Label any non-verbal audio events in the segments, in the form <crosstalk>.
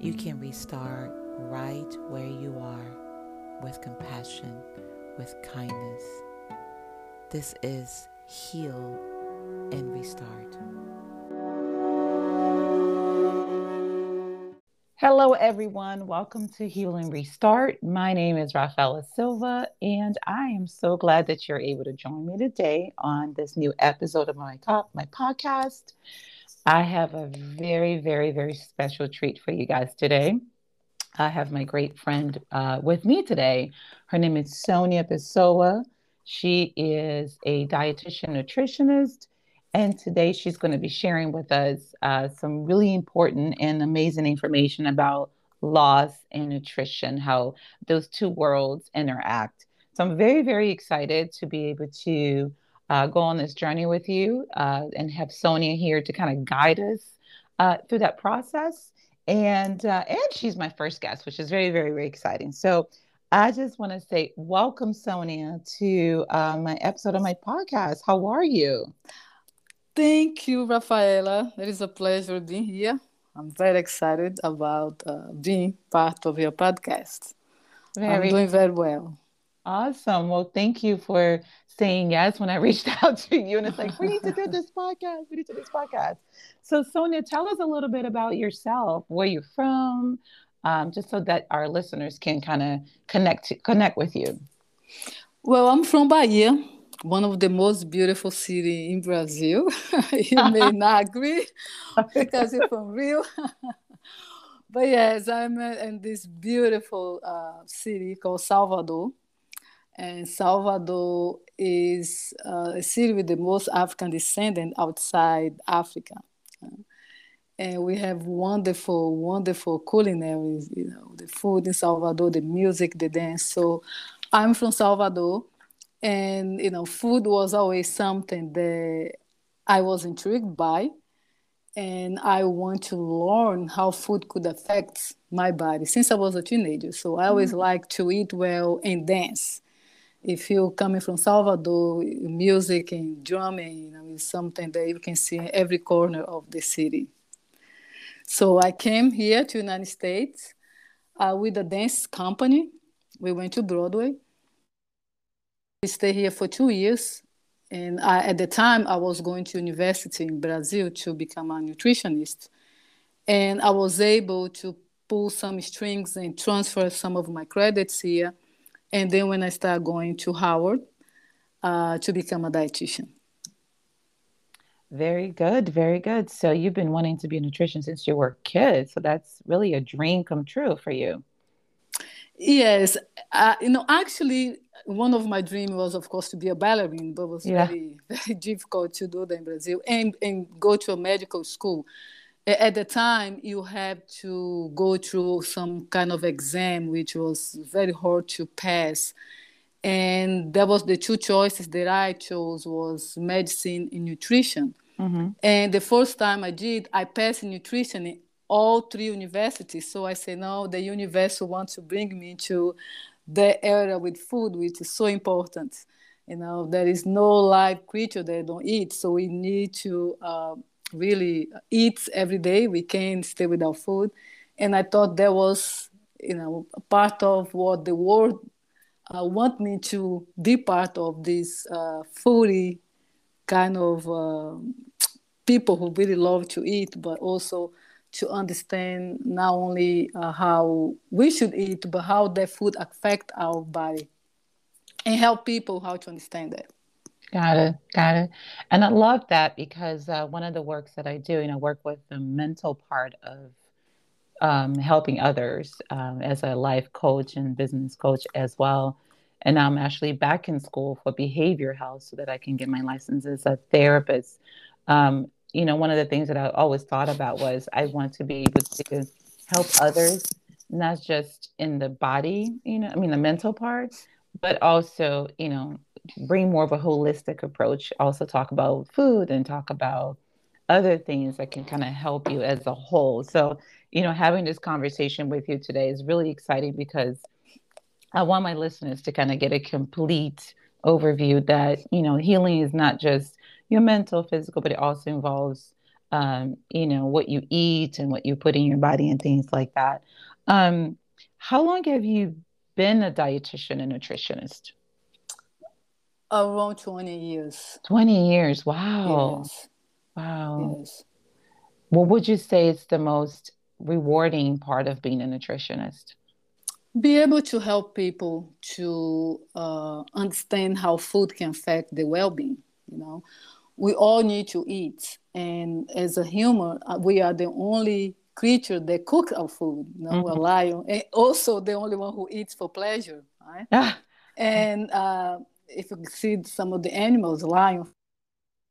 you can restart right where you are with compassion, with kindness. This is Heal and Restart. Hello, everyone. Welcome to Heal and Restart. My name is Rafaela Silva, and I am so glad that you're able to join me today on this new episode of my top, my podcast. I have a very, very, very special treat for you guys today. I have my great friend uh, with me today. Her name is Sonia Pessoa. She is a dietitian nutritionist, and today she's going to be sharing with us uh, some really important and amazing information about loss and nutrition, how those two worlds interact. So I'm very, very excited to be able to uh, go on this journey with you uh, and have Sonia here to kind of guide us uh, through that process. And uh, and she's my first guest, which is very, very, very exciting. So I just want to say welcome, Sonia, to uh, my episode of my podcast. How are you? Thank you, Rafaela. It is a pleasure being here. I'm very excited about uh, being part of your podcast. Very I'm doing very well. Awesome. Well, thank you for saying yes when I reached <laughs> out to you. And it's like, we need to do <laughs> this podcast. We need to do this podcast. So, Sonia, tell us a little bit about yourself, where you're from, um, just so that our listeners can kind of connect connect with you. Well, I'm from Bahia, one of the most beautiful city in Brazil. <laughs> you may not agree because you're from Rio. but yes, I'm in this beautiful uh, city called Salvador. And Salvador is uh, a city with the most African descendant outside Africa and we have wonderful, wonderful culinary, you know, the food in Salvador, the music, the dance. So I'm from Salvador, and you know, food was always something that I was intrigued by, and I want to learn how food could affect my body since I was a teenager. So I always mm-hmm. like to eat well and dance. If you're coming from Salvador, music and drumming you is something that you can see in every corner of the city. So I came here to United States uh, with a dance company. We went to Broadway. We stayed here for two years. And I, at the time, I was going to university in Brazil to become a nutritionist. And I was able to pull some strings and transfer some of my credits here. And then when I started going to Howard uh, to become a dietitian. Very good, very good. So you've been wanting to be a nutrition since you were a kid. So that's really a dream come true for you. Yes, uh, you know, actually, one of my dreams was, of course, to be a ballerina, but it was yeah. very, <laughs> very difficult to do that in Brazil and and go to a medical school. At the time, you had to go through some kind of exam, which was very hard to pass and that was the two choices that I chose was medicine and nutrition. Mm-hmm. And the first time I did, I passed nutrition in all three universities. So I said, no, the universe wants to bring me to the area with food, which is so important. You know, there is no live creature that don't eat, so we need to uh, really eat every day. We can't stay without food, and I thought that was, you know, part of what the world uh, want me to be part of this uh, foodie kind of uh, people who really love to eat, but also to understand not only uh, how we should eat, but how that food affect our body, and help people how to understand that. Got it, got it. And I love that because uh, one of the works that I do, you know, work with the mental part of um, helping others um, as a life coach and business coach as well. And I'm actually back in school for behavior health so that I can get my license as a therapist. Um, you know, one of the things that I always thought about was I want to be able to help others, not just in the body, you know, I mean, the mental part, but also, you know, bring more of a holistic approach. Also, talk about food and talk about other things that can kind of help you as a whole. So, you know, having this conversation with you today is really exciting because I want my listeners to kind of get a complete overview that, you know, healing is not just your mental, physical, but it also involves um, you know, what you eat and what you put in your body and things like that. Um, how long have you been a dietitian and nutritionist? Around 20 years. 20 years. Wow. Yes. Wow. Yes. What would you say is the most rewarding part of being a nutritionist? Be able to help people to uh, understand how food can affect their well-being. You know, we all need to eat, and as a human, uh, we are the only creature that cook our food. You know, Mhm. a lion, and also the only one who eats for pleasure, right? Ah. And uh, if you see some of the animals, lion,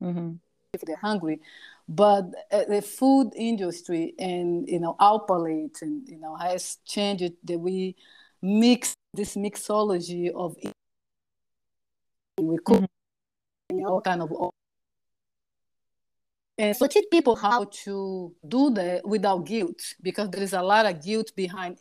hmm if they're hungry, but uh, the food industry and you know our palate and you know has changed that we mix this mixology of we cook in all kind of and so teach people how to do that without guilt because there is a lot of guilt behind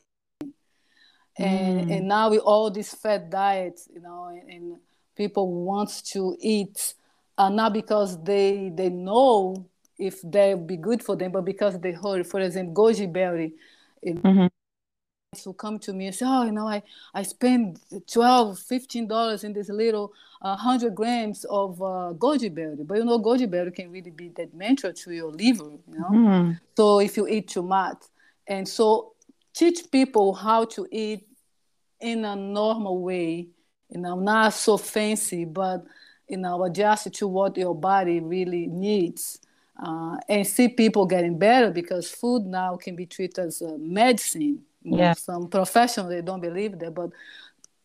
and Mm. and now with all these fat diets you know and, and people want to eat uh, not because they they know if they'll be good for them but because they heard for example goji berry hmm who come to me and say, oh, you know, I, I spend 12 $15 in this little uh, 100 grams of uh, goji berry. But you know, goji berry can really be detrimental to your liver, you know? Mm. So if you eat too much. And so teach people how to eat in a normal way, you know, not so fancy, but, you know, adjust to what your body really needs. Uh, and see people getting better because food now can be treated as a medicine. You know, Yeah. Some professionals, they don't believe that, but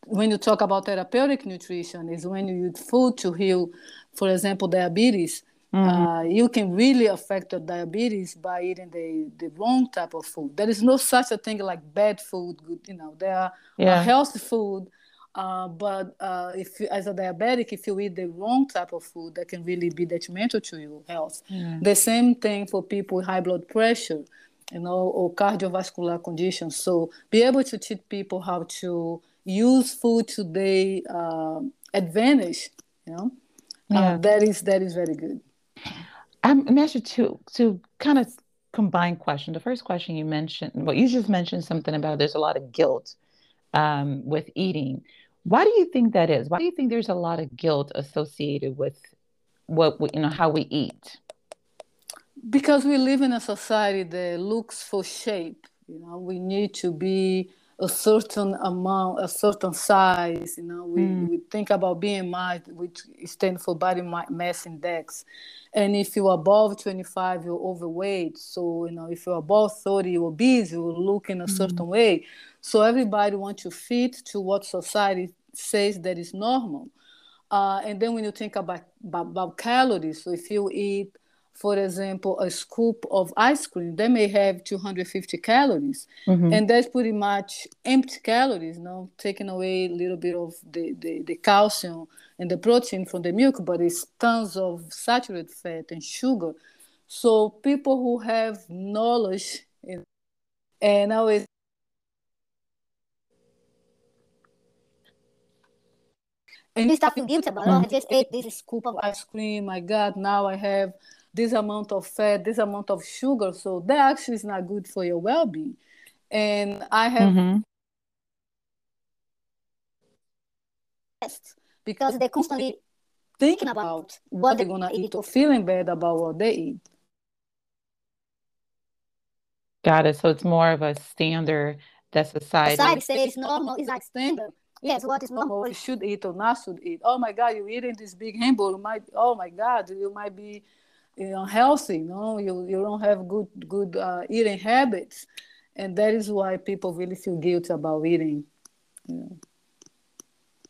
when you talk about therapeutic nutrition is when you use food to heal, for example, diabetes. Mhm. Uh, you can really affect your diabetes by eating the, the wrong type of food. There is no such a thing like bad food. Good, you know, there are Yeah. uh, healthy food, uh, but uh, if you, as a diabetic, if you eat the wrong type of food, that can really be detrimental to your health. Yeah. The same thing for people with high blood pressure, you know, or cardiovascular conditions. So be able to teach people how to use food to their uh, advantage. You know, Yeah. uh, that is that is very good. I'm actually to to kind of combine question. The first question you mentioned, well, you just mentioned something about there's a lot of guilt um, with eating. Why do you think that is? Why do you think there's a lot of guilt associated with what we, you know how we eat? because we live in a society that looks for shape you know we need to be a certain amount a certain size you know we, Mm. we think about bmi which stands for body mass index and if you're above 25 you're overweight so you know if you're above 30 you're obese you look in a certain way so everybody wants to fit to what society says that is normal uh, and then when you think about, about, about calories, so if you eat, for example, a scoop of ice cream, they may have 250 calories. Mhm. And that's pretty much empty calories, you know, taking away a little bit of the, the, the calcium and the protein from the milk, but it's tons of saturated fat and sugar. So people who have knowledge in, and always and you start feeling guilty about, oh, I just ate this scoop of ice cream. My God, now I have this amount of fat, this amount of sugar. So that actually is not good for your well-being. And I have Mhm. because they're constantly thinking about what they're gonna eat or feeling bad about what they eat. Got it. So it's more of a standard that society. Society says it's normal is like standard. Yes, what is normal you should eat or not should eat. Oh my God, you're eating this big hamburger. Might oh my God, you might be you know healthy. No, you you don't have good good uh, eating habits, and that is why people really feel guilty about eating. You know,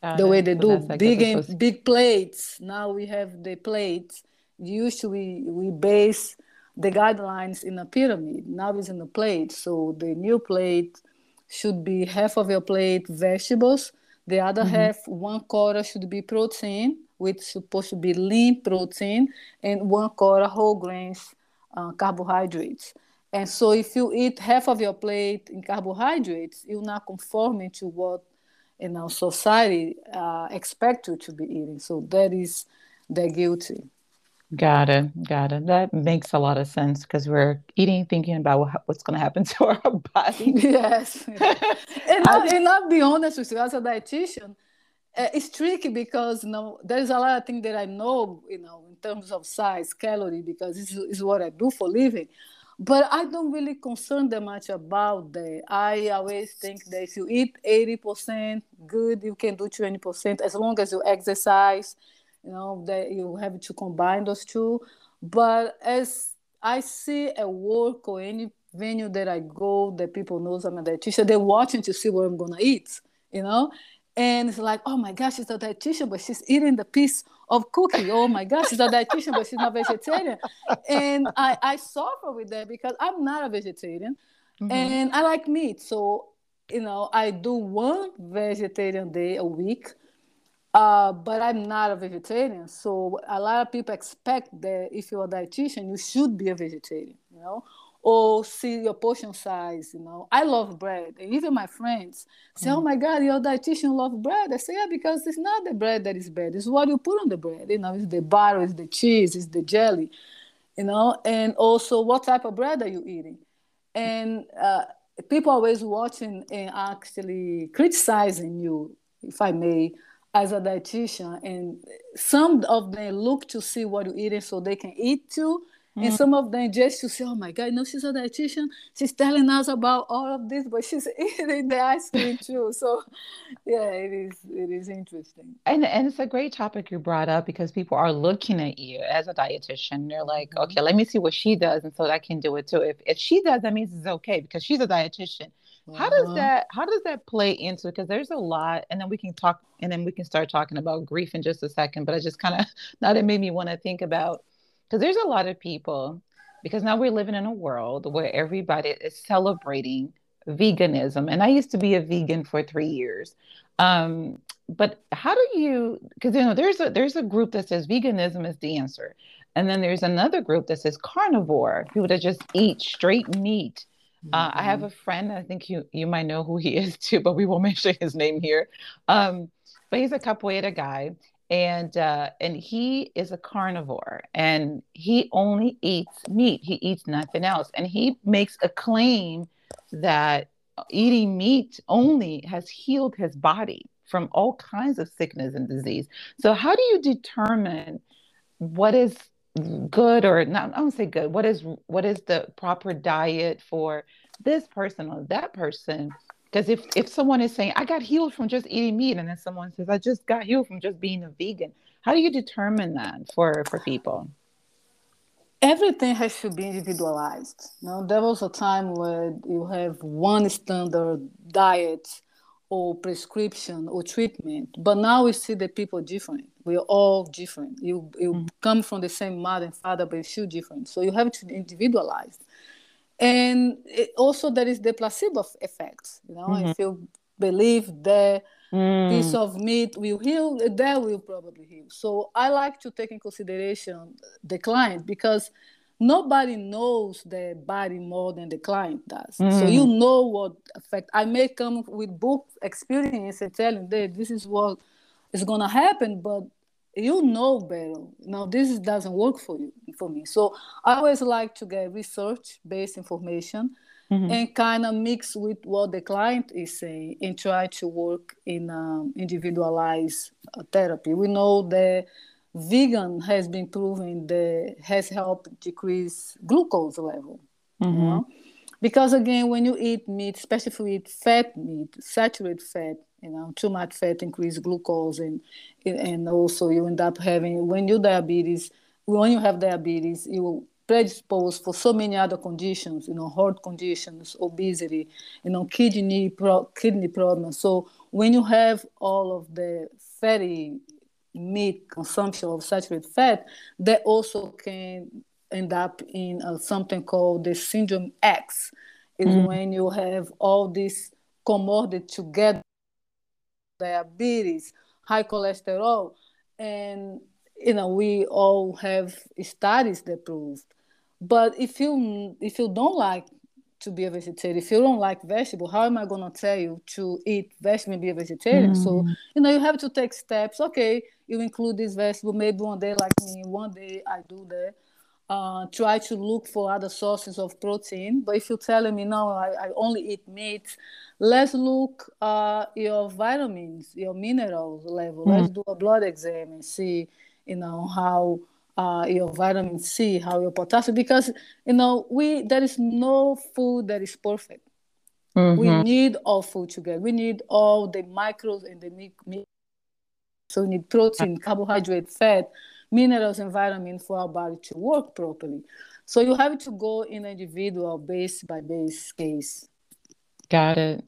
Got the way they So do that's like a big and big plates. Now we have the plates. Usually we base the guidelines in a pyramid. Now it's in a plate. So the new plate should be half of your plate vegetables. The other Mhm. half, one quarter should be protein, which is supposed to be lean protein, and one quarter whole grains uh, carbohydrates. And so if you eat half of your plate in carbohydrates, you're not conforming to what you know society uh, expect you to be eating. So that is the guilty. Got it. Got it. That makes a lot of sense because we're eating thinking about what's going to happen <laughs> to our body. <laughs> yes. and, <laughs> I, and I'll be honest with you, as a dietitian, uh, it's tricky because you know there's a lot of things that I know, you know, in terms of size, calorie, because this is what I do for living. But I don't really concern that much about that. I always think that if you eat 80%, good, you can do 20% as long as you exercise you know that you have to combine those two. But as i see at work or any venue that i go that people knows i'm a dietitian they're watching to see what i'm gonna eat you know? And it's like oh my gosh she's a dietitian but she's eating the piece of cookie. Oh my gosh she's a dietitian but she's not vegetarian. And i i suffer with that because i'm not a vegetarian. Mm-hmm. and i like meat. So you know i do one vegetarian day a week uh, but I'm not a vegetarian, so a lot of people expect that if you're a dietitian, you should be a vegetarian, you know, or see your portion size. You know, I love bread, and even my friends say, mm. "Oh my God, your dietitian love bread." I say, "Yeah, because it's not the bread that is bad; it's what you put on the bread. You know, it's the butter, it's the cheese, it's the jelly, you know, and also what type of bread are you eating?" And uh, people always watching and actually criticizing you, if I may as a dietitian, and some of them look to see what you're eating so they can eat too. Mm-hmm. And some of them just to say, oh my God, no, she's a dietitian. She's telling us about all of this, but she's <laughs> eating the ice cream too. So yeah, it is it is interesting. And and it's a great topic you brought up because people are looking at you as a dietitian. They're like, mm-hmm. okay, let me see what she does, and so I can do it too. If if she does, that means it's okay because she's a dietitian. How does uh-huh. that how does that play into it? because there's a lot and then we can talk and then we can start talking about grief in just a second but I just kind of <laughs> now that made me want to think about because there's a lot of people because now we're living in a world where everybody is celebrating veganism and I used to be a vegan for 3 years um, but how do you because you know there's a there's a group that says veganism is the answer and then there's another group that says carnivore people that just eat straight meat uh, I have mm-hmm. a friend. I think you you might know who he is <laughs> too, but we won't <laughs> mention his name here. Um, but he's a capoeira guy, and uh, and he is a carnivore, and he only eats meat. He eats nothing else, and he makes a claim that eating meat only has healed his body from all kinds of sickness and disease. So, how do you determine what is good or not i don't say good what is what is the proper diet for this person or that person? Because if if someone is saying i got healed from just eating meat and then someone says i just got healed from just being a vegan how do you determine that for for people? Everything has to be individualized. Now there was a time where you have one standard diet or prescription or treatment but now we see that people different we're all different. You you mm-hmm. come from the same mother and father, but you're still different. So you have to individualize. And it, also there is the placebo effect. You know, mm-hmm. if you believe the mm. piece of meat will heal, that will probably heal. So I like to take in consideration the client because nobody knows the body more than the client does. Mm. So you know what effect. I may come with book experience and telling them this is what is gonna happen, but you know better. Now this doesn't work for you for me. So I always like to get research based information mm-hmm. and kind of mix with what the client is saying and try to work in um, individualized uh, therapy. We know that vegan has been proven that has helped decrease glucose level. Mm-hmm. You know? Because again, when you eat meat, especially if you eat fat meat, saturated fat, you know, too much fat increase glucose, and and also you end up having when you diabetes, when you have diabetes, you predisposed for so many other conditions, you know, heart conditions, obesity, you know, kidney pro- kidney problems. So when you have all of the fatty meat consumption of saturated fat, that also can end up in uh, something called the syndrome X. Is mm. when you have all these comorbid together diabetes, high cholesterol, and you know we all have studies that prove. But if you if you don't like to be a vegetarian. If you don't like vegetable, how am I going to tell you to eat vegetable and be a vegetarian? Mm. So, you know, you have to take steps. Okay, you include this vegetable. Maybe one day, like me, one day I do that. Uh, try to look for other sources of protein. But if you're telling me, no, I, I only eat meat, let's look uh, your vitamins, your minerals level. Mm. Let's do a blood exam and see, you know, how uh, your vitamin C, how your potassium, because you know we there is no food that is perfect. Mm-hmm. We need all food together. We need all the micros and the meat. So we need protein, carbohydrate, fat, minerals, and vitamins for our body to work properly. So you have to go in individual base by base case. Got it.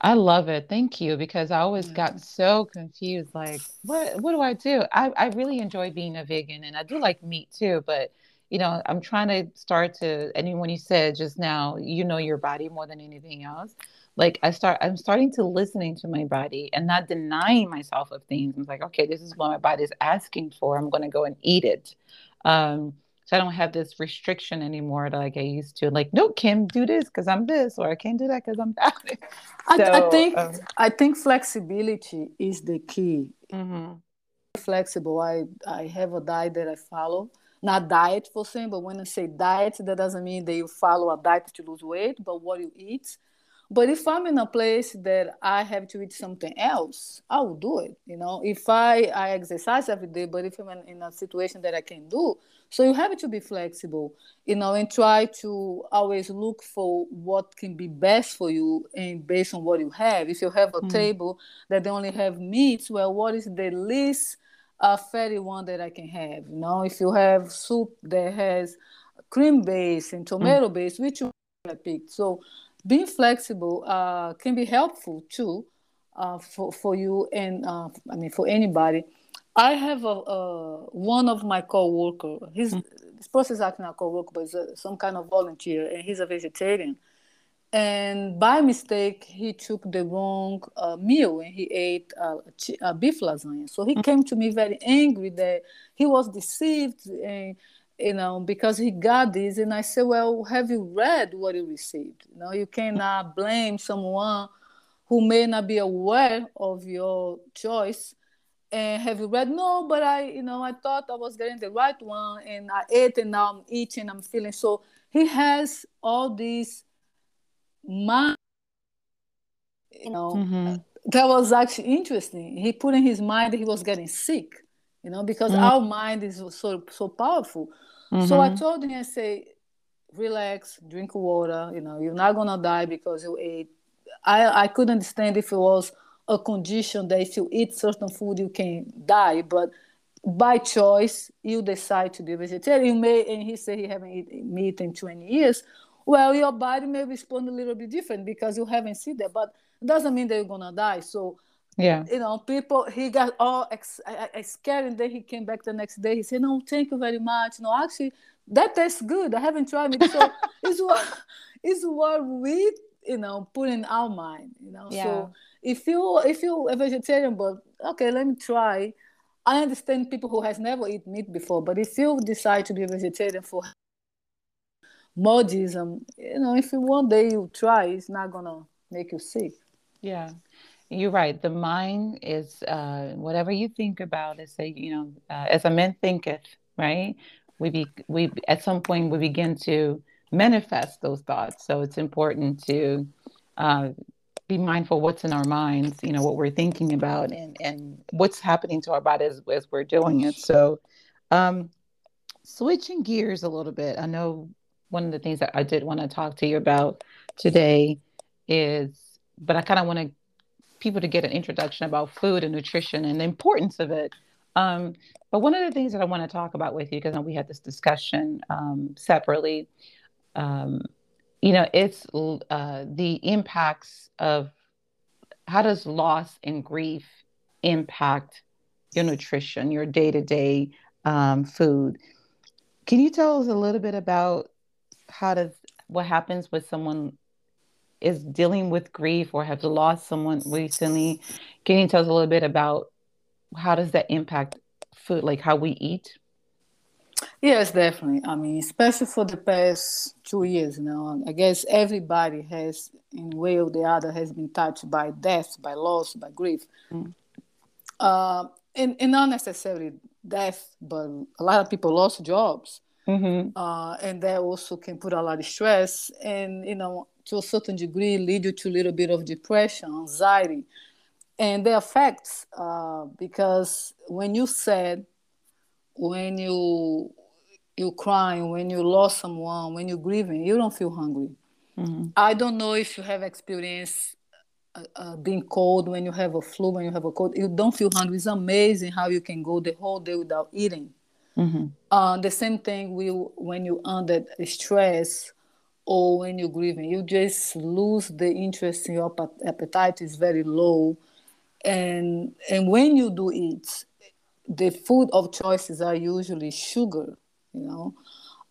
I love it. Thank you. Because I always got so confused. Like, what what do I do? I, I really enjoy being a vegan and I do like meat too, but you know, I'm trying to start to and when you said just now, you know your body more than anything else. Like I start I'm starting to listening to my body and not denying myself of things. I'm like, okay, this is what my body is asking for. I'm gonna go and eat it. Um, so I don't have this restriction anymore that, like I used to. Like, no, Kim, do this because I'm this, or I can't do that because I'm that. So, <laughs> I, I, think um, I think flexibility is the key. Mm-hmm. Flexible. I I have a diet that I follow. Not diet for saying, but when I say diet, that doesn't mean that you follow a diet to lose weight, but what you eat. But if I'm in a place that I have to eat something else, I will do it. You know, if I I exercise every day, but if I'm in, a situation that I can do, so you have to be flexible, you know, and try to always look for what can be best for you and based on what you have. If you have a mm. table that they only have meats, well, what is the least uh, fatty one that I can have? You know, if you have soup that has cream base and tomato mm. base, which one I pick. So being flexible uh, can be helpful too uh, for, for you and uh, I mean for anybody. I have a, a one of my co-worker. He's mm. this person is actually not a co-worker, but he's a, some kind of volunteer, and he's a vegetarian. And by mistake, he took the wrong uh, meal and he ate uh, a beef lasagna. So he mm. came to me very angry that he was deceived, and you know, because he got this. And I said, well, have you read what you received? You know, you cannot blame someone who may not be aware of your choice. And have you read? No, but I, you know, I thought I was getting the right one, and I ate, and now I'm eating. I'm feeling so. He has all these mind, you know. Mm-hmm. That was actually interesting. He put in his mind that he was getting sick, you know, because mm-hmm. our mind is so so powerful. Mm-hmm. So I mm-hmm. told him, I say, relax, drink water. You know, you're not gonna die because you ate. I I couldn't understand if it was a condition that if you eat certain food you can die, but by choice you decide to be vegetarian. You may, and he said he haven't eaten meat in 20 years. Well, your body may respond a little bit different because you haven't seen that, but it doesn't mean that you're gonna die. So yeah. You know people he got all ex- scared and then he came back the next day. He said no thank you very much. No actually that tastes good. I haven't tried it. So <laughs> it's what it's what we you know put in our mind you know? Yeah. so if you if you're a vegetarian but okay let me try. I understand people who has never eaten meat before but if you decide to be a vegetarian for modism you know if you one day you try. It's not gonna make you sick. Yeah you're right. The mind is uh, whatever you think about. Is say you know, uh, as a man thinketh, right? We be we at some point we begin to manifest those thoughts. So it's important to uh, be mindful what's in our minds. You know what we're thinking about and and what's happening to our bodies as, as we're doing it. So, um, switching gears a little bit. I know one of the things that I did want to talk to you about today is, but I kind of want to people to get an introduction about food and nutrition and the importance of it. Um, but one of the things that I want to talk about with you, because we had this discussion um, separately, um, you know, it's uh, the impacts of how does loss and grief impact your nutrition, your day to day food. Can you tell us a little bit about how does what happens with someone is dealing with grief or have lost someone recently, can you tell us a little bit about how does that impact food, like how we eat? Yes, definitely. I mean, especially for the past two years now, I guess everybody has, in way or the other, has been touched by death, by loss, by grief. Mm. Uh, and, and not necessarily death, but a lot of people lost jobs. Mm-hmm. Uh, and that also can put a lot of stress and, you know, to a certain degree, lead you to a little bit of depression, anxiety. And the effects, uh, because when you said, when you you crying, when you lost someone, when you're grieving, you don't feel hungry. Mm-hmm. I don't know if you have experienced uh, uh, being cold when you have a flu, when you have a cold. You don't feel hungry. It's amazing how you can go the whole day without eating. Mm-hmm. Uh, the same thing will when you under stress or when you're grieving. You just lose the interest in your appetite is very low, and and when you do eat, the food of choices are usually sugar you know,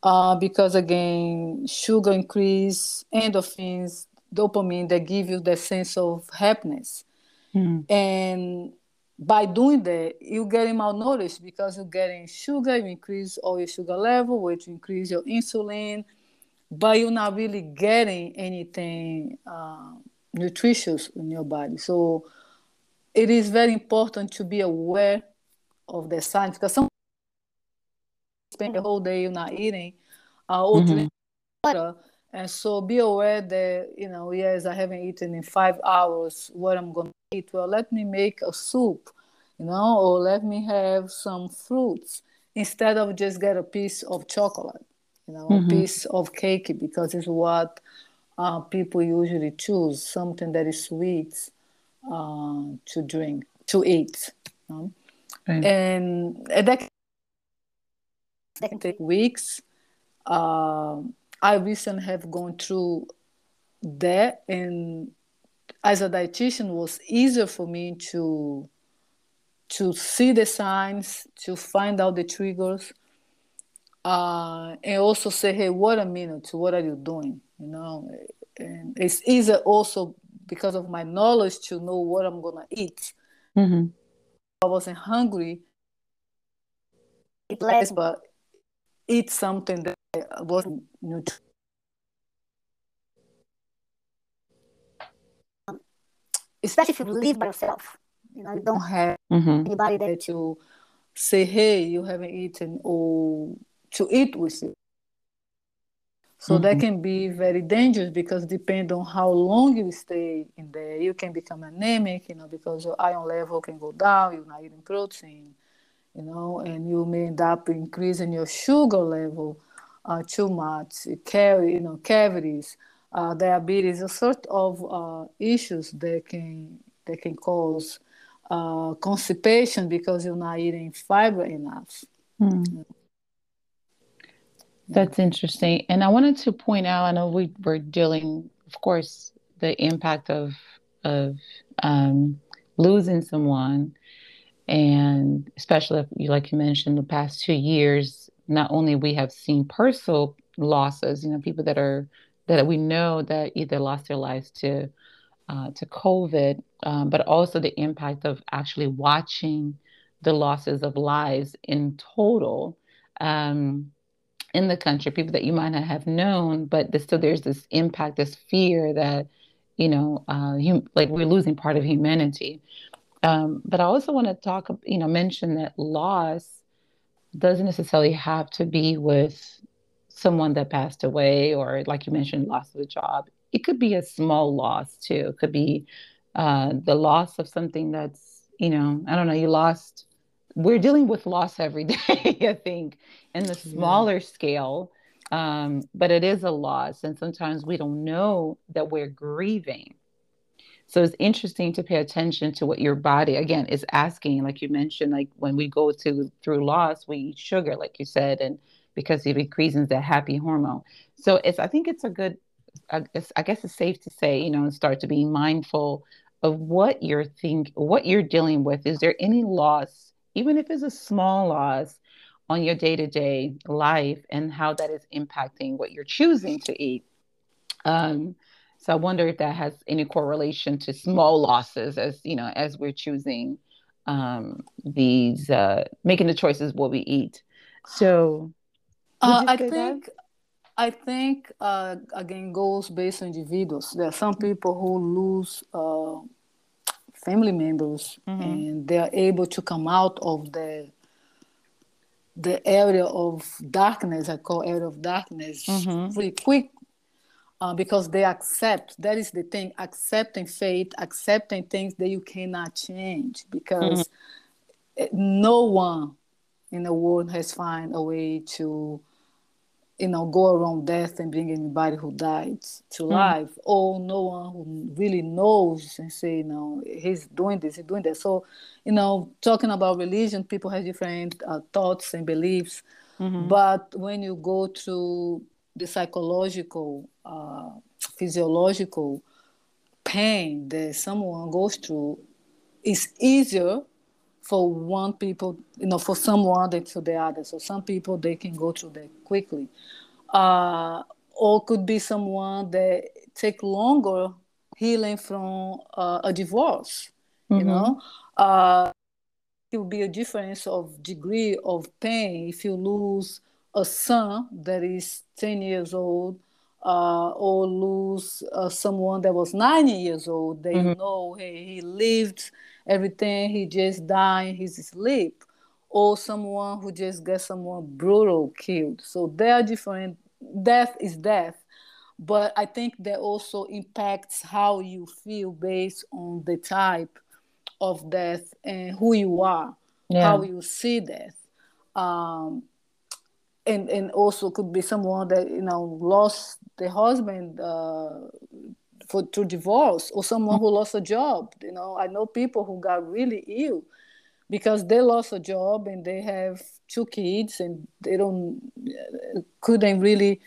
uh, because again, sugar increase endorphins, dopamine that give you the sense of happiness. Mm. And by doing that, you're getting malnourished because you're getting sugar, you increase all your sugar level, which increase your insulin, but you're not really getting anything uh, nutritious in your body. So it is very important to be aware of the signs because some spend the whole day you're not eating uh, or mm-hmm. drinking water. And so be aware that, you know, yes, I haven't eaten in five hours what I'm going to eat. Well, let me make a soup, you know, or let me have some fruits instead of just get a piece of chocolate, you know, mm-hmm. a piece of cake because it's what uh, people usually choose, something that is sweet uh, to drink, to eat. You know? right. And that that can take weeks. Uh, I recently have gone through that, and as a dietitian, was easier for me to to see the signs, to find out the triggers, uh, and also say, "Hey, what a minute! What are you doing?" You know, and it's easier also because of my knowledge to know what I'm gonna eat. Mm-hmm. I wasn't hungry, but eat something that wasn't nutritious. Especially if you live by yourself, you know, you don't have mm-hmm. anybody there to say, "Hey, you haven't eaten," or to eat with you. So mm-hmm. that can be very dangerous because depend on how long you stay in there, you can become anemic, you know, because your iron level can go down. You're not eating protein you know, and you may end up increasing your sugar level uh, too much, carry, you know, cavities, uh, diabetes, a sort of uh, issues that can that can cause uh, constipation because you're not eating fiber enough. Mm. That's interesting. And I wanted to point out, I know we were dealing, of course, the impact of of um, losing someone and especially if you like you mentioned the past two years not only we have seen personal losses you know people that are that we know that either lost their lives to uh, to covid um, but also the impact of actually watching the losses of lives in total um, in the country people that you might not have known but there's, still there's this impact this fear that you know uh, hum- like we're losing part of humanity um, but I also want to talk, you know, mention that loss doesn't necessarily have to be with someone that passed away or, like you mentioned, loss of a job. It could be a small loss too. It could be uh, the loss of something that's, you know, I don't know, you lost. We're dealing with loss every <laughs> day, I think, in the smaller yeah. scale. Um, but it is a loss. And sometimes we don't know that we're grieving so it's interesting to pay attention to what your body again is asking. Like you mentioned, like when we go to through loss, we eat sugar, like you said, and because it increases that happy hormone. So it's I think it's a good it's, I guess it's safe to say, you know, and start to be mindful of what you're think what you're dealing with. Is there any loss, even if it's a small loss, on your day-to-day life and how that is impacting what you're choosing to eat? Um, so I wonder if that has any correlation to small losses as you know as we're choosing um, these uh, making the choices what we eat. So, uh, I think. That? I think uh, again goes based on individuals. There are some people who lose uh, family members mm-hmm. and they are able to come out of the the area of darkness. I call area of darkness mm-hmm. pretty quick uh, because they accept. That is the thing: accepting faith, accepting things that you cannot change. Because mm-hmm. no one in the world has found a way to you know, go around death and bring anybody who died to mm. life, or no one who really knows and say, you know, he's doing this, he's doing that. So, you know, talking about religion, people have different uh, thoughts and beliefs. Mm-hmm. But when you go to the psychological, uh, physiological pain that someone goes through, it's easier for one people, you know, for someone than to the other. So some people they can go through that quickly, uh, or could be someone that take longer healing from uh, a divorce. Mm-hmm. You know, uh, it will be a difference of degree of pain if you lose a son that is ten years old. Uh, or lose uh, someone that was 90 years old, they mm-hmm. know hey, he lived everything he just died in his sleep or someone who just gets someone brutal killed. So they are different death is death. But i think that also impacts how you feel based on the type of death and who you are yeah. how you see death. Um, and and also could be someone that you know lost the husband uh, for to divorce or someone who lost a job you know i know people who got really ill because they lost a job and they have two kids and they don't couldn't really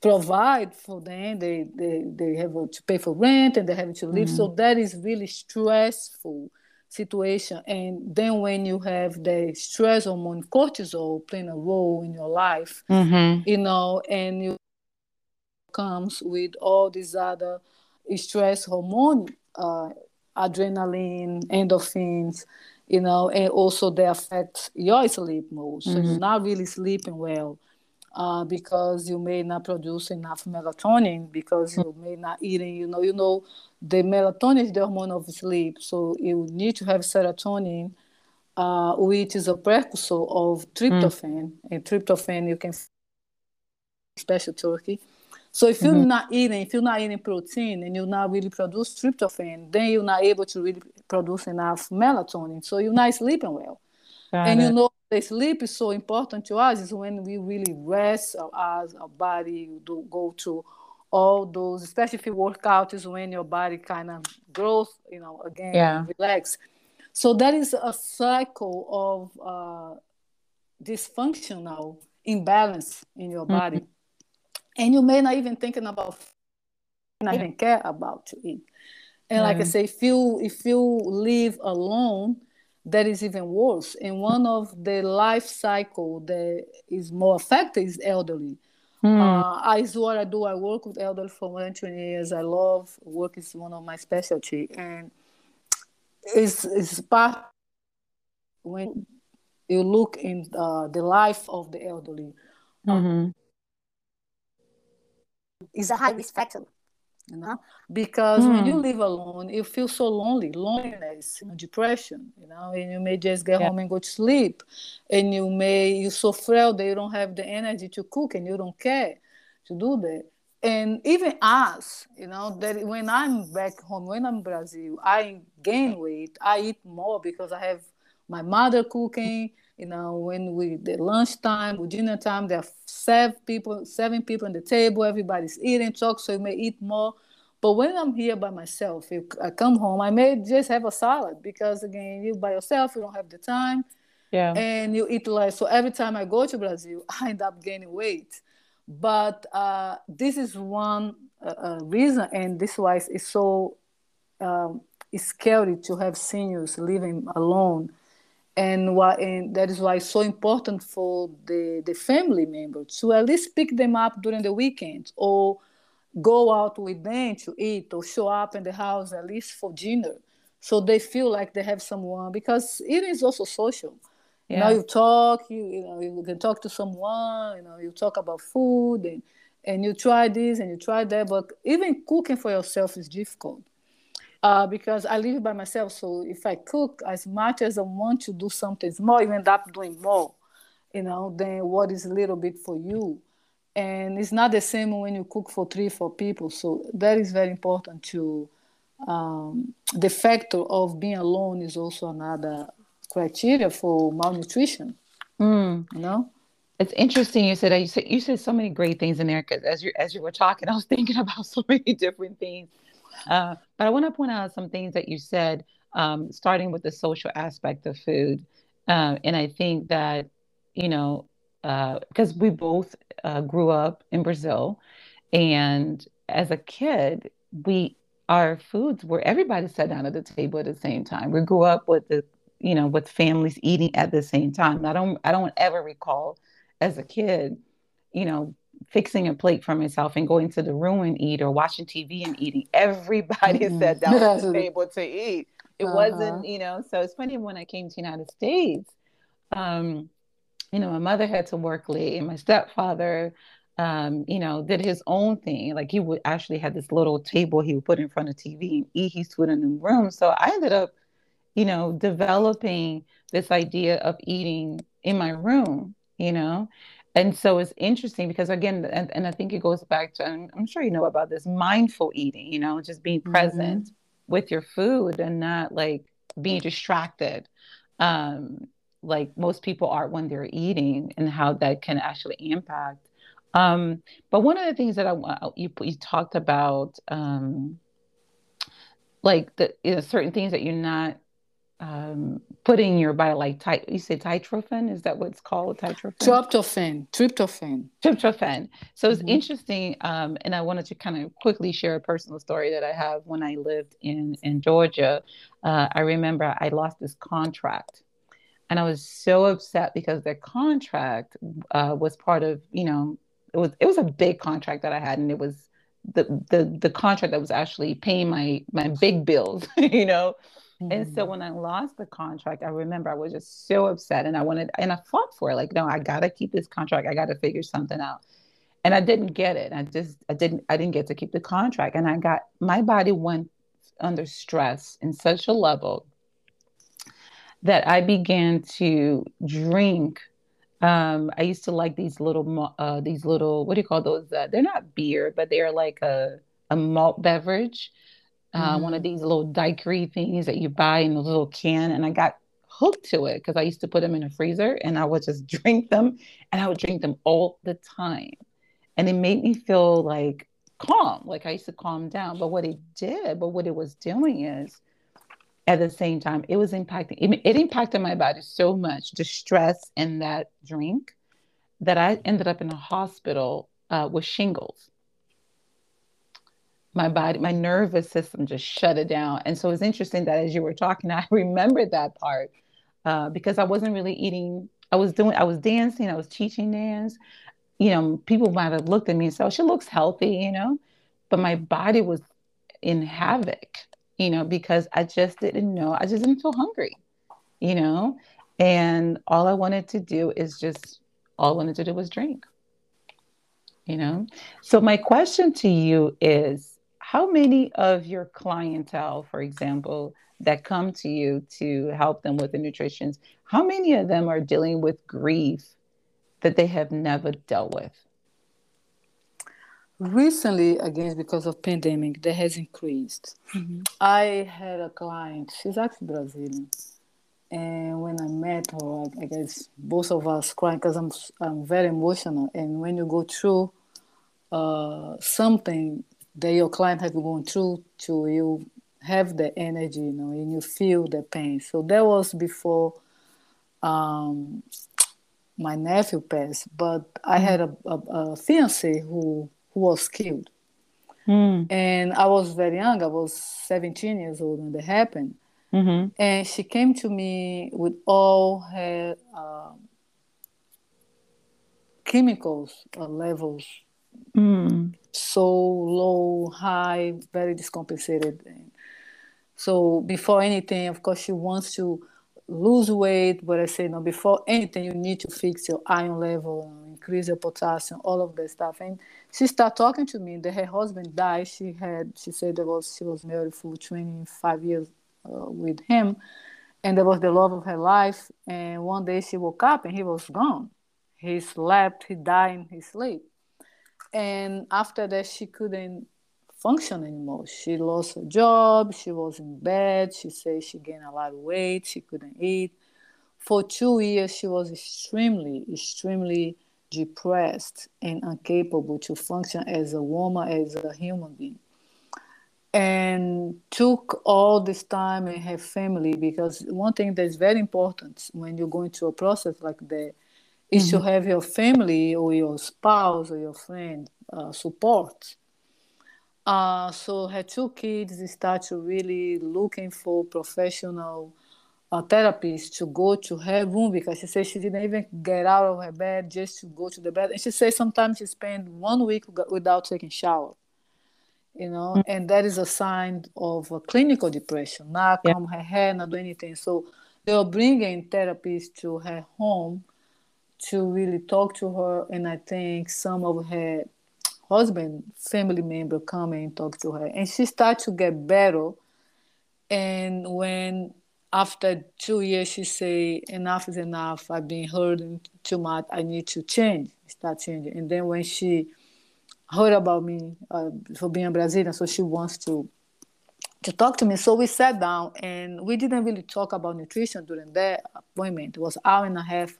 provide for them they they, they have to pay for rent and they have to live mm-hmm. so that is really stressful situation and then when you have the stress hormone cortisol playing a role in your life mm-hmm. you know and you comes with all these other stress hormone, uh, adrenaline, endorphins, you know, and also they affect your sleep mode. So mm-hmm. you're not really sleeping well uh, because you may not produce enough melatonin because you may not eating, you know, you know, the melatonin is the hormone of sleep. So you need to have serotonin, uh, which is a precursor of tryptophan. Mm. And tryptophan you can special turkey so if you're mm-hmm. not eating, if you're not eating protein and you're not really produce tryptophan, then you're not able to really produce enough melatonin. So you're not sleeping well. Got and it. you know the sleep is so important to us is when we really rest our eyes, our body do go to all those, especially if you work out, is when your body kind of grows, you know, again, yeah. relax. So that is a cycle of uh, dysfunctional imbalance in your body. Mm-hmm and you may not even thinking about not even care about to eat and like i say if you if you live alone that is even worse. And one of the life cycle that is more affected is elderly. Mm. uh, is what i do. I work with elderly for more than 20 years. I love work is one of my specialty. And it's, it's part when you look in uh, the life of the elderly. Mm-hmm is a high risk factor you know because mm. when you hmm. live alone you feel so lonely loneliness you know, depression you know and you may just get yeah. home and go to sleep and you may you're so frail that you don't have the energy to cook and you don't care to do that and even us you know that when i'm back home when i'm in brazil i gain weight i eat more because i have my mother cooking you know, when we the lunchtime or dinner time, there are seven people, seven people on the table, everybody's eating, talk, so you may eat more. But when I'm here by myself, if I come home, I may just have a salad because again, you by yourself, you don't have the time. Yeah. And you eat less. So every time I go to Brazil, <laughs> I end up gaining weight. But uh, this is one uh, uh, reason, and this why it's so um, it's scary to have seniors living alone and why and that is why it's so important for the the family members to at least pick them up during the weekend or go out with them to eat or show up in the house at least for dinner so they feel like they have someone because it is also social yeah. Now you talk, you you know, you can talk to someone, you know, you talk about food and and you try this and you try that, but even cooking for yourself is difficult. Uh, because I live by myself, so if I cook as much as I want to do something more, you end up doing more, you know, than what is a little bit for you. And it's not the same when you cook for three, four people. So that is very important to um, the factor of being alone is also another criteria for malnutrition. Mm. You know, it's interesting. You said you said you said so many great things in there because as you as you were talking, I was <laughs> thinking about so many <laughs> different things. Uh, but I want to point out some things that you said, um, starting with the social aspect of food, uh, and I think that you know because uh, we both uh, grew up in Brazil, and as a kid, we our foods were everybody sat down at the table at the same time. We grew up with the you know with families eating at the same time. I don't I don't ever recall as a kid, you know, fixing a plate for myself and going to the room and eat or watching TV and eating. <laughs> Everybody mm-hmm. sat <laughs> down at the table to eat. It uh-huh. wasn't, you know, so it's funny when I came to the United States, um, you know, my mother had to work late and my stepfather um, you know, did his own thing. Like he would actually had this little table he would put in front of TV and eat his food in the room. So I ended up, you know, developing this idea of eating in my room, you know. And so it's interesting because again, and, and I think it goes back to I'm, I'm sure you know about this mindful eating, you know, just being mm-hmm. present mm-hmm. with your food and not like being distracted. Um, like most people are when they're eating and how that can actually impact um, but one of the things that I uh, you you talked about, um, like the you know, certain things that you're not um, putting your body, like ty- you say tryptophan, is that what's called? Tryptophan. Tryptophan. Tryptophan. Tryptophan. So it's mm-hmm. interesting, um, and I wanted to kind of quickly share a personal story that I have when I lived in in Georgia. Uh, I remember I lost this contract and I was so upset because the contract uh, was part of, you know, it was it was a big contract that I had, and it was the the the contract that was actually paying my my big bills, <laughs> you know. Mm-hmm. And so mm-hmm. when I lost the contract, I remember I was just so upset, and I wanted and I fought for it. Like, no, I gotta keep this contract. I gotta figure something out. And I didn't get it. I just I didn't I didn't get to keep the contract, and I got my body went under stress in such a level that I began to drink um, I used to like these little, uh, these little, what do you call those? Uh, they're not beer, but they're like a, a malt beverage. Uh, mm-hmm. One of mm-hmm. these little daiquiri things that you buy in a little can. And I got hooked to it because I used to put them in a freezer and I would just <laughs> drink them and I would drink them all the time. And it made me feel like calm, like I used to calm down. But what it did, but what it was doing is at the same time it was impacting it, it impacted my body so much the stress and that drink that i ended up in a hospital uh, with shingles my body my nervous system just shut it down. And so it's interesting that as you were talking <laughs> i remembered that part uh, because i wasn't really eating i was doing i was dancing i was teaching dance. You know people might have looked at me and said oh, she looks healthy you know? But my body was in havoc you know, because I just didn't know, I just didn't feel hungry, you know, and all I wanted to do is just, all I wanted to do was drink, you know. So, my question to you is how many of your clientele, for example, that come to you to help them with the nutrition, how many of them are dealing with grief that they have never dealt with? recently again because of pandemic that has increased mm-hmm. i had a client she's actually brazilian and when i met her i guess both of us crying because I'm, I'm very emotional and when you go through uh, something that your client has gone through to you have the energy you know and you feel the pain so that was before um, my nephew passed but i mm-hmm. had a, a, a fiance who who was killed. Mm. And I was very young, I was 17 years old when that happened. Mm-hmm. And she came to me with all her uh, chemicals uh, levels mm. so low, high, very discompensated. So before anything, of course, she wants to lose weight, but I say, no, before anything, you need to fix your iron level, increase your potassium, all of that stuff. And she started talking to me that her husband died. She had, she said that was she was married for 25 years uh, with him, and that was the love of her life. And one day she woke up and he was gone. He slept, he died in his sleep. And after that, she couldn't function anymore. She lost her job. She was in bed. She said she gained a lot of weight. She couldn't eat. For two years, she was extremely, extremely depressed and incapable to function as a woman, as a human being. And took all this time in her family because one thing that's very important when you're going through a process like that is mm-hmm. to have your family or your spouse or your friend uh, support uh, so her two kids start to really looking for professional uh, therapists to go to her room because she said she didn't even get out of her bed just to go to the bed. And she says sometimes she spent one week without taking shower, you know, mm-hmm. and that is a sign of a clinical depression. Not comb her hair, not do anything. So they were bringing therapists to her home to really talk to her. And I think some of her husband, family member come and talk to her. And she started to get better. And when after two years she say enough is enough, I've been hurting too much, I need to change, start changing. And then when she heard about me uh, for being Brazilian, so she wants to to talk to me. So we sat down and we didn't really talk about nutrition during that appointment. It was hour and a half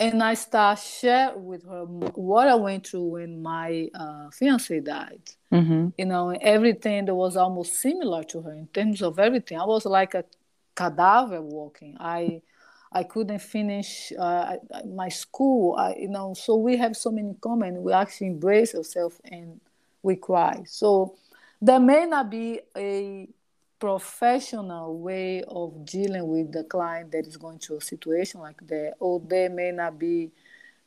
and I start share with her what I went through when my uh, fiance died. Mm-hmm. You know, everything that was almost similar to her in terms of everything. I was like a cadaver walking. I I couldn't finish uh, my school. I, you know, so we have so many common. We actually embrace ourselves and we cry. So there may not be a professional way of dealing with the client that is going through a situation like that, or they may not be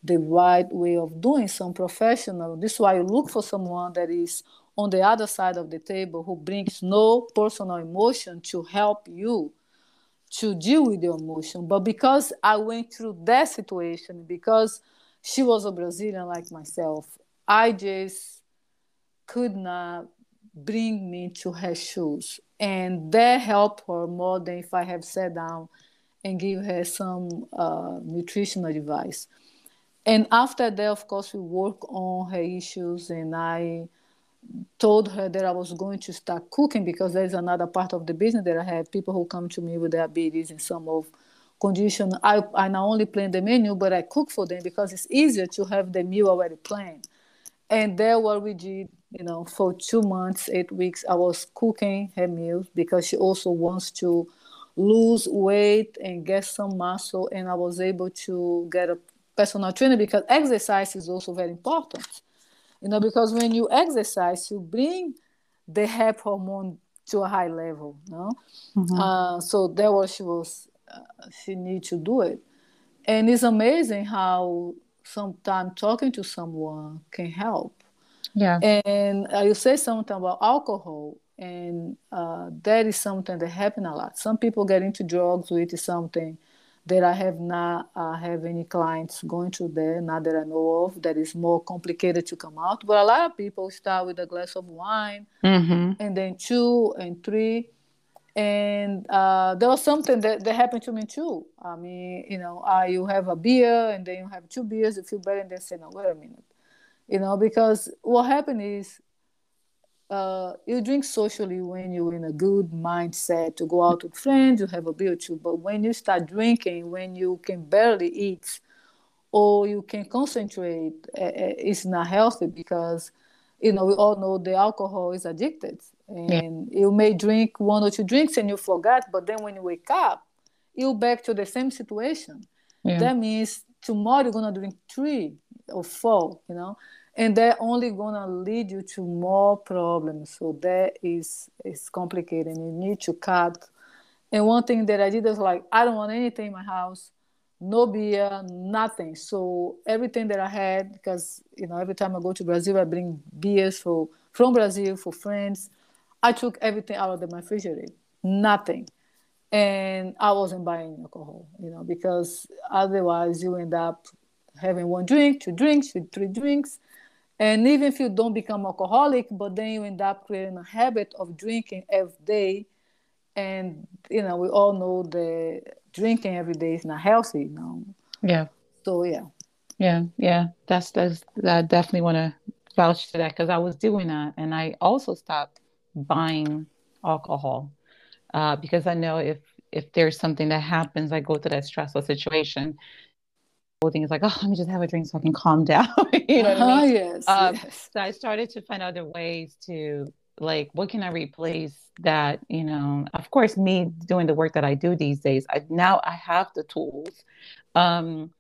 the right way of doing some professional. This is why you look for someone that is on the other side of the table who brings no personal emotion to help you to deal with your emotion. But because I went through that situation, because she was a Brazilian like myself, I just could not bring me to her shoes and that helped her more than if I have sat down and give her some uh, nutritional advice. And after that, of course, we work on her issues, and I told her that I was going to start cooking because there's another part of the business that I have people who come to me with diabetes and some of condition. I, I not only plan the menu, but I cook for them because it's easier to have the meal already planned. And that's what we did you know, for two months, eight weeks, I was cooking her meals because she also wants to lose weight and get some muscle. And I was able to get a personal trainer because exercise is also very important. You know, because when you exercise, you bring the HAP hormone to a high level. You know? Mm-hmm. Uh, so that was she was uh, she need to do it, and it's amazing how sometimes talking to someone can help yeah. And uh, you say something about alcohol, and uh, that is something that happen a lot. Some people get into drugs, which is something that I have not uh, have any clients going through there, not that I know of. That is more complicated to come out. But a lot of people start with a glass of wine, mm-hmm. and then two and three. And uh, there was something that, that happened to me too. I mean, you know, uh, you have a beer and then you have two beers, you feel better, and then say, no, wait a minute you know because what happened is uh, you drink socially when you're in a good mindset to go out with friends, you have a beer too. But when you start drinking, when you can barely eat or you can concentrate, uh, it's not healthy because, you know, we all know the alcohol is addicted. And yeah. you may drink one or two drinks and you forget, but then when you wake up, you're back to the same situation. Yeah. That means tomorrow you're going to drink three or four, you know and they're only gonna lead you to more problems. So that is is complicated. You need to cut. And one thing that I did was like, I don't want anything in my house, no beer, nothing. So everything that I had, because you know, every time I go to Brazil, I bring beers for from Brazil for friends. I took everything out of the refrigerator, nothing. and I wasn't buying alcohol, you know, because otherwise you end up having one drink, two drinks, three drinks, and even if you don't become alcoholic, but then you end up creating a habit of drinking every day, and you know we all know that drinking every day is not healthy, you know. Yeah. So yeah. Yeah, yeah, that's that's I definitely want to vouch to that because I was doing that, and I also stopped buying alcohol uh, because I know if if there's something that happens, I go through that stressful situation. Thing is like, oh, let me just have a drink so I can calm <laughs> down. <laughs> you know what I mean? Yes, um, yes. So I started to find other ways to like, what can I replace that? You know, of course, me doing the work that I do these days, I now I have the tools. Um,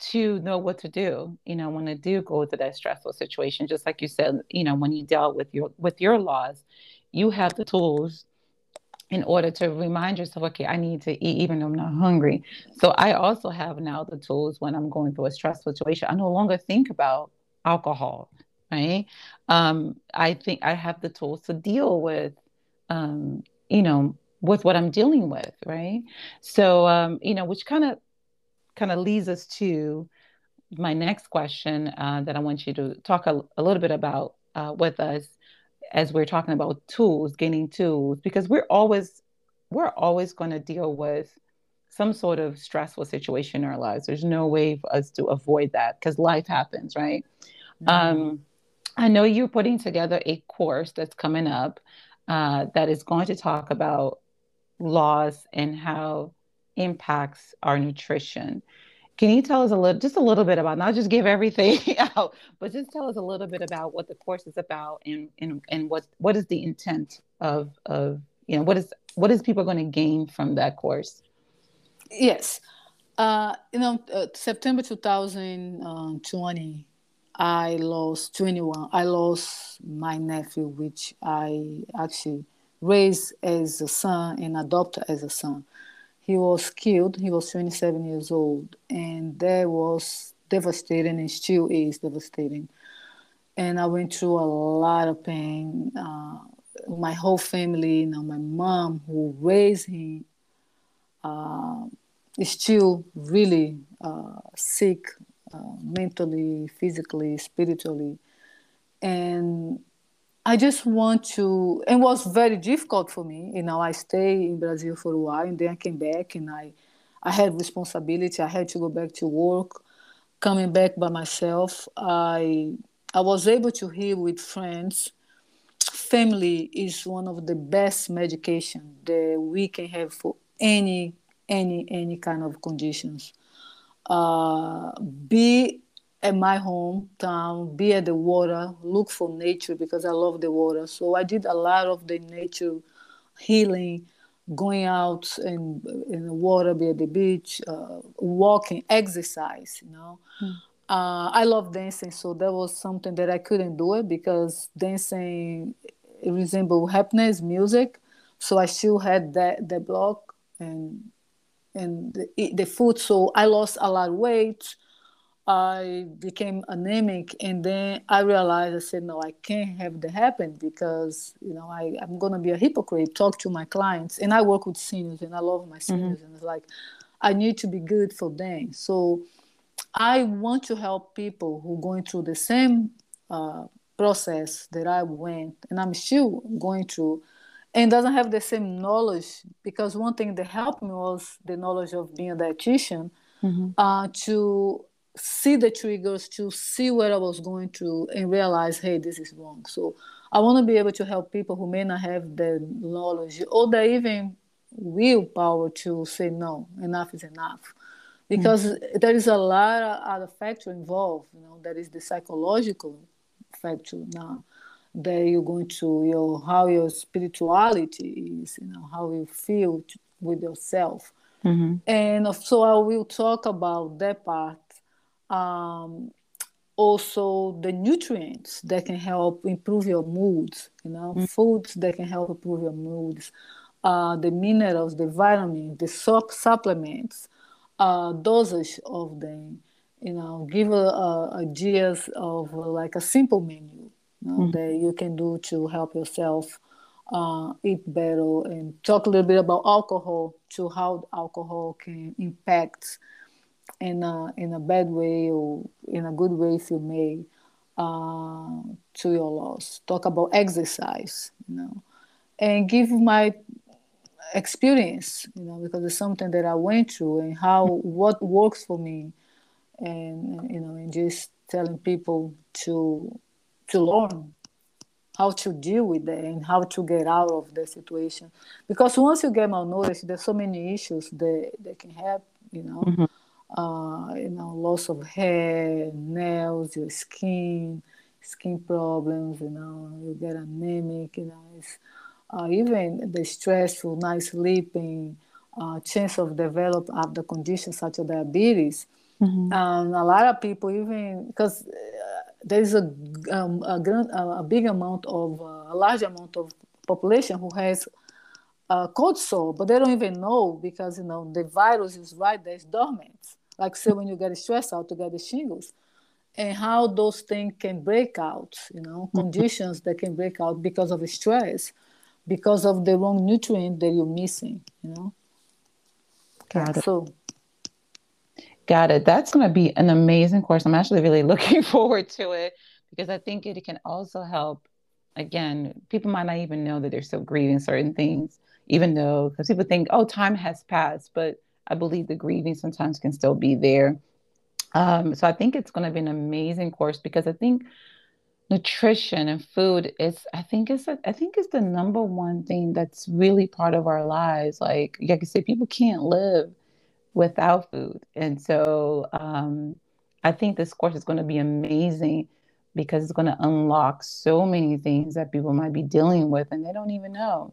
to know what to do you know when i do go to that stressful situation just like you said you know when you dealt with your with your loss you have the tools in order to remind yourself, okay, I need to eat even though I'm not hungry. So I also have now the tools when I'm going through a stressful situation. I no longer think about alcohol, right? Um, I think I have the tools to deal with, um, you know, with what I'm dealing with, right? So, um, you know, which kind of kind of leads us to my next question uh, that I want you to talk a, a little bit about uh, with us as we're talking about tools, gaining tools, because we're always we're always going to deal with some sort of stressful situation in our lives. There's no way for us to avoid that because life happens, right? Mm-hmm. Um, I know you're putting together a course that's coming up uh, that is going to talk about loss and how impacts our nutrition. Can you tell us a little, just a little bit about, not just give everything <laughs> out, but just tell us a little bit about what the course is about and and, and what what is the intent of of you know what is what is people going to gain from that course? Yes, uh, you know, uh, September 2020, I lost 21. I lost my nephew, which I actually raised as a son and adopted as a son he was killed. He was 27 years old, and that was devastating and still is devastating. And I went through a lot of pain. Uh, my whole family, you know, my mom who raised him, uh, is still really uh, sick, uh, mentally, physically, spiritually, and I just want to. It was very difficult for me. You know, I stayed in Brazil for a while, and then I came back, and I, I had responsibility. I had to go back to work. Coming back by myself, I, I was able to heal with friends. Family is one of the best medication that we can have for any, any, any kind of conditions. Uh, be at my hometown, be at the water, look for nature because I love the water. So I did a lot of the nature healing, going out in, in the water, be at the beach, uh, walking, exercise, you know. Mm. Uh, I love dancing, so that was something that I couldn't do it because dancing resembled happiness, music. So I still had that the block and and the, the food. So I lost a lot of weight I became anemic, and then I realized I said, no, I can't have that happen because you know I, I'm gonna be a hypocrite. Talk to my clients, and I work with seniors, and I love my mm-hmm. seniors, mm-hmm. and it's like I need to be good for them. So I want to help people who are going through the same uh, process that I went, and I'm still going through, and doesn't have the same knowledge. Because one thing that helped me was the knowledge of being a dietitian. Mm-hmm. Uh, to see the triggers to see where I was going through and realize, hey, this is wrong. So I want to be able to help people who may not have the knowledge or the even willpower to say no, enough is enough. Because mm-hmm. there is a lot of other factor involved, you know, that is the psychological factor now that you're going to your how your spirituality is, you know, how you feel with yourself. Mm-hmm. And so I will talk about that part um, also the nutrients that can help improve your moods you know mm-hmm. foods that can help improve your moods uh, the minerals the vitamins the sup- supplements uh, dosage of them you know give a, a ideas of uh, like a simple menu you know, mm-hmm. that you can do to help yourself uh, eat better, and talk a little bit about alcohol to how alcohol can impact in a, in a bad way or in a good way, if you may, uh, to your loss. Talk about exercise, you know, and give my experience, you know, because it's something that I went through and how what works for me, and you know, and just telling people to to learn how to deal with that and how to get out of the situation. Because once you get malnourished, there's so many issues that that can happen, you know. Mm-hmm. Uh, you know, loss of hair, nails, your skin, skin problems, you know, you get anemic, you know, it's uh, even the stressful, night sleeping, uh, chance of develop other conditions such as diabetes. Mm-hmm. Um, a lot of people even because uh, there is a, um, a, grand, a, big amount of uh, a large amount of population who has uh, cold sore, but they don't even know because you know the virus is right there, it's dormant. Like say when you get stressed out, to get the shingles, and how those things can break out. You know, mm-hmm. conditions that can break out because of stress because of the wrong nutrient that you're missing, you know? Got it. So Got it. That's going to be an amazing course. I'm actually really <laughs> looking forward to it because I think it can also help. Again, people might not even know that they're still grieving certain things, even though, because people think, oh, time has passed. But I believe the grieving sometimes can still be there. Um, so I think it's going to be an amazing course because I think nutrition and food is i think it's a, i think it's the number one thing that's really part of our lives like like i said people can't live without food and so um, i think this course is going to be amazing because it's going to unlock so many things that people might be dealing with and they don't even know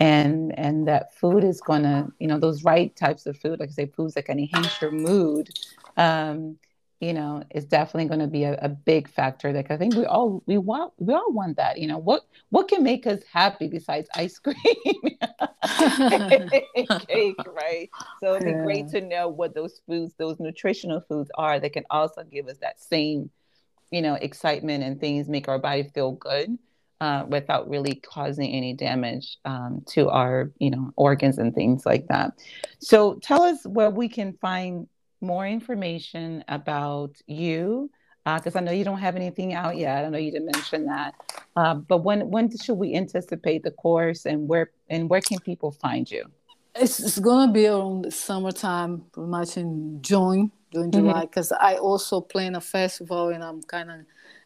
and and that food is going to you know those right types of food like i say foods that can enhance your mood um, you know, is definitely going to be a, a, big factor. Like I think we all we want we all want that. You know, what what can make us happy besides ice <laughs> cream and <laughs> cake, right? So it'd be yeah. great to know what those foods, those nutritional foods are that can also give us that same, you know, excitement and things make our body feel good. Uh, without really causing any damage um, to our, you know, organs and things like that. So, tell us where we can find more information about you because uh, I know you don't have anything out yet. I know you didn't mention that. Uh, but when when should we anticipate the course, and where and where can people find you? It's, it's gonna be around the summertime, pretty much in June, June, mm-hmm. July, because I also plan a festival, and I'm kind of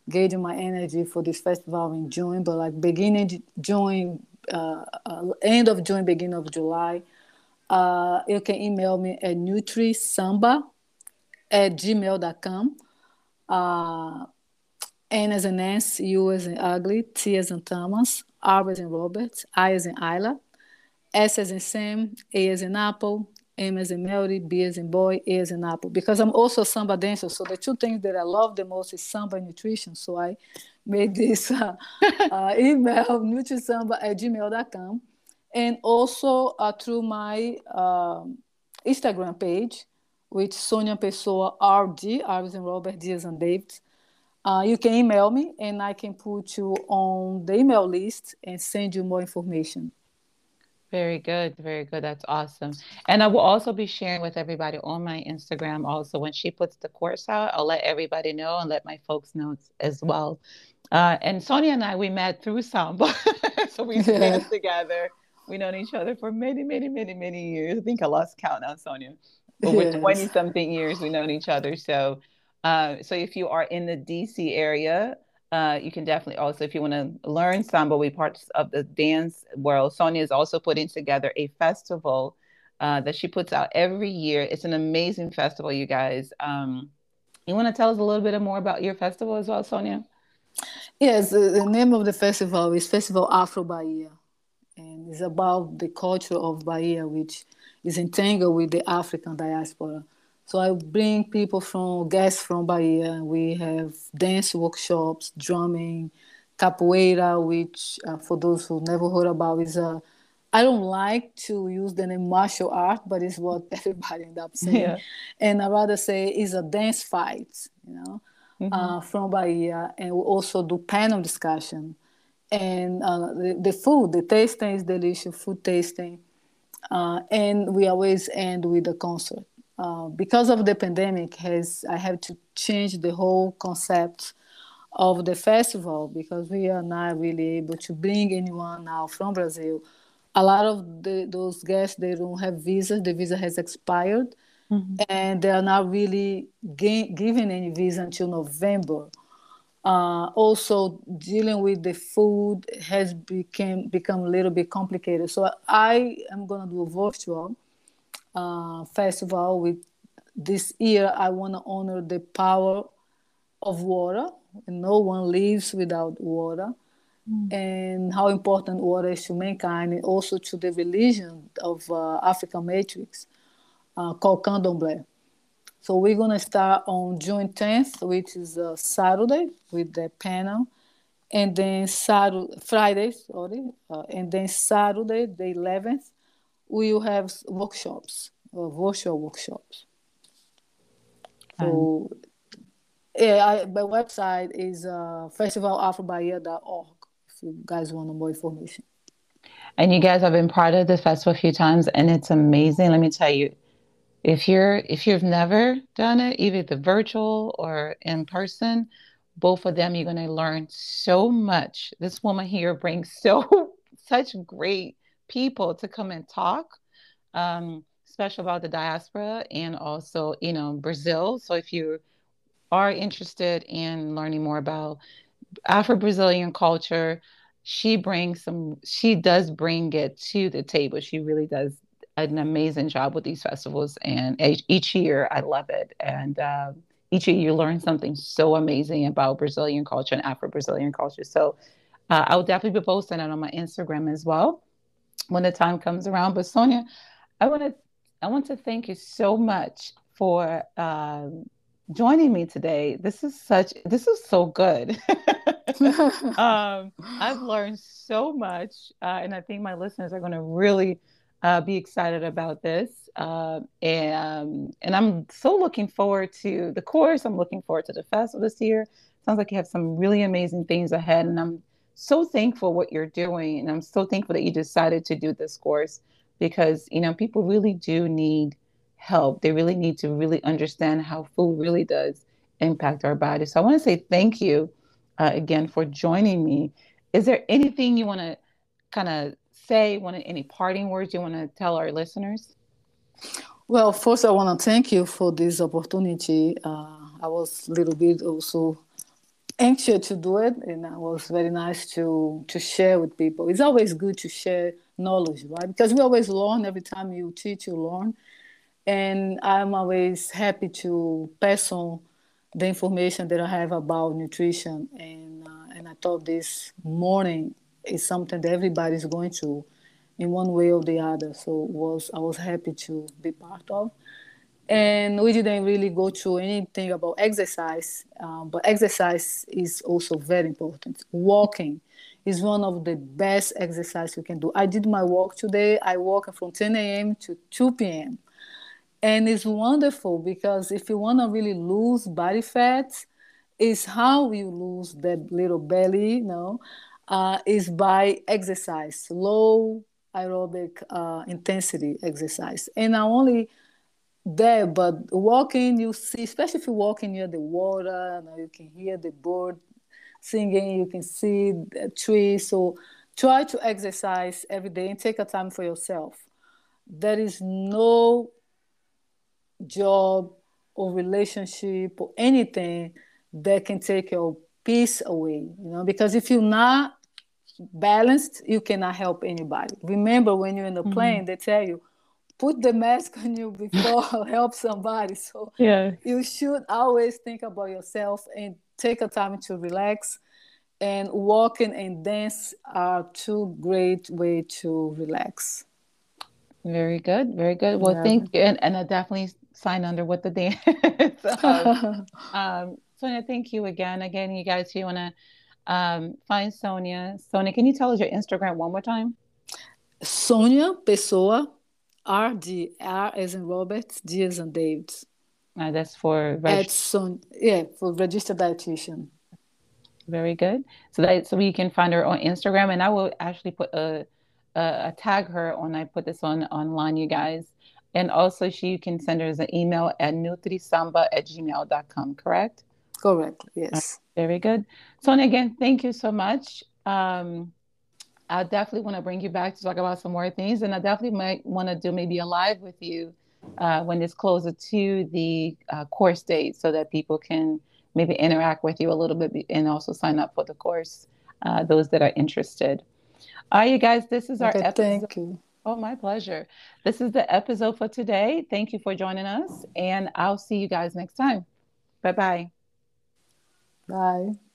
gauging my energy for this festival in June. But like beginning June, uh, uh, end of June, beginning of July, uh, you can email me at nutrisamba at gmail.com. Uh, N as in Nancy, U as in ugly, T as in Thomas, R as in Robert, I as in Isla, S as in Sam, A as in Apple, M as in Melody, B as in boy, A as in apple. Because I'm also a samba dancer, so the two things that I love the most is samba and nutrition. So I made <laughs> this uh, <laughs> uh, email, nutrisamba at gmail.com and also uh, through my um, Instagram page, which Sonia Pessoa RD, Arvis and Robert Diaz and David. Uh, you can email me and I can put you on the email list and send you more information. Very good. Very good. That's awesome. And I will also be sharing with everybody on my Instagram also when she puts the course out. I'll let everybody know and let my folks know as well. Uh, and Sonia and I, we met through Samba. <laughs> so we <laughs> danced together We've known each other for many, many, many, many years. I think I lost count now, Sonia. Over 20 yes. something years we've known each other. So, uh, so if you are in the DC area, uh, you can definitely also, if you want to learn samba, we parts of the dance world. Sonia is also putting together a festival uh, that she puts out every year. It's an amazing festival, you guys. Um, you want to tell us a little bit more about your festival as well, Sonia? Yes, the name of the festival is Festival Afro Bahia and it's about the culture of Bahia, which is entangled with the African diaspora. So I bring people from guests from Bahia. We have dance workshops, drumming, capoeira, which uh, for those who never heard about is a I don't like to use the name martial art, but it's what <laughs> everybody end up saying. Yeah. And I rather say it's a dance fight, you know, mm-hmm. uh, from Bahia. And we also do panel discussion and uh, the, the, food, the tasting is delicious, food tasting. Uh, and we always end with a concert. Uh, because of the pandemic, has I have to change the whole concept of the festival because we are not really able to bring anyone now from Brazil. A lot of the, those guests they don't have visas. The visa has expired, mm-hmm. and they are not really ga- given any visa until November. Uh, also, dealing with the food has became become a little bit complicated. So I am gonna do a virtual uh, festival with this year. I want to honor the power of water. No one lives without water, mm. and how important water is to mankind, and also to the religion of uh, African matrix uh, called Candomblé. So we're gonna start on June 10th, which is a Saturday, with the panel, and then Saturday, Friday, sorry, uh, and then Saturday, the 11th, we will have workshops, uh, virtual workshops. So, um, yeah, I, my website is uh, festivalafrobahia.org if you guys want more information. And you guys have been part of the festival a few times, and it's amazing. Let me tell you, if you're if you've never done it either the virtual or in person both of them you're going to learn so much this woman here brings so <laughs> such great people to come and talk um, special about the diaspora and also you know brazil so if you are interested in learning more about afro-brazilian culture she brings some she does bring it to the table she really does an amazing job with these festivals, and each year I love it. And uh, each year you learn something so amazing about Brazilian culture and Afro Brazilian culture. So uh, I'll definitely be posting it on my Instagram as well when the time comes around. But Sonia, I want to I want to thank you so much for um, joining me today. This is such this is so good. <laughs> um, I've learned so much, uh, and I think my listeners are going to really uh, be excited about this. Uh, and, and I'm so looking forward to the course. I'm looking forward to the festival this year. Sounds like you have some really amazing things ahead. And I'm so thankful what you're doing. And I'm so thankful that you decided to do this course because, you know, people really do need help. They really need to really understand how food really does impact our body. So I want to say thank you uh, again for joining me. Is there anything you want to kind of say? Want any parting words you want to tell our listeners? Well, first, I want to thank you for this opportunity. Uh, I was a little bit also anxious to do it, and it was very nice to to share with people. It's always good to share knowledge, right? Because we always learn every time you teach, you learn, and I'm always happy to pass on the information that I have about nutrition. And uh, and I thought this mourning is something that everybody's going to, in one way or the other. So was I was happy to be part of. And we didn't really go through anything about exercise, um, but exercise is also very important. Walking is one of the best exercise you can do. I did my walk today. I walk from 10 a.m. to 2 p.m. And it's wonderful because if you want to really lose body fat, is how you lose that little belly, you know, uh, is by exercise, low aerobic uh, intensity exercise. And not only there, but walking, you see, especially if you're walking near the water, you, you can hear the bird singing, you can see the tree. So try to exercise every day and take a time for yourself. There is no job or relationship or anything that can take your peace away you know because if you're not balanced you cannot help anybody remember when you're in the mm-hmm. plane they tell you put the mask on you before <laughs> help somebody. So yeah. you should always think about yourself and take a time to relax and walking and dance are two great way to relax. Very good very good. Well yeah. thank you. And, and i definitely sign under what the <laughs> dance <laughs> um, um, Sonia, thank you again. Again, you guys, you want to um, find Sonia, Sonia, can you tell us your Instagram one more time? Sonia Pessoa, R D R as in Robert, D as in David. Uh, that's for reg- Son- yeah, for registered dietitian. Very good. So that so we can find her on Instagram, and I will actually put a, a, a tag her when I put this on online, you guys. And also, she you can send her an email at nutrisamba at gmail.com, correct? Correct, yes. Right. Very good. Sonia, again, thank you so much. Um, I definitely want to bring you back to talk about some more things, and I definitely might want to do maybe a live with you uh, when it's closer to the uh, course date so that people can maybe interact with you a little bit and also sign up for the course, uh, those that are interested. All right, you guys, this is our okay, episode. Thank you. Oh, my pleasure. This is the episode for today. Thank you for joining us, and I'll see you guys next time. Bye-bye. Bye.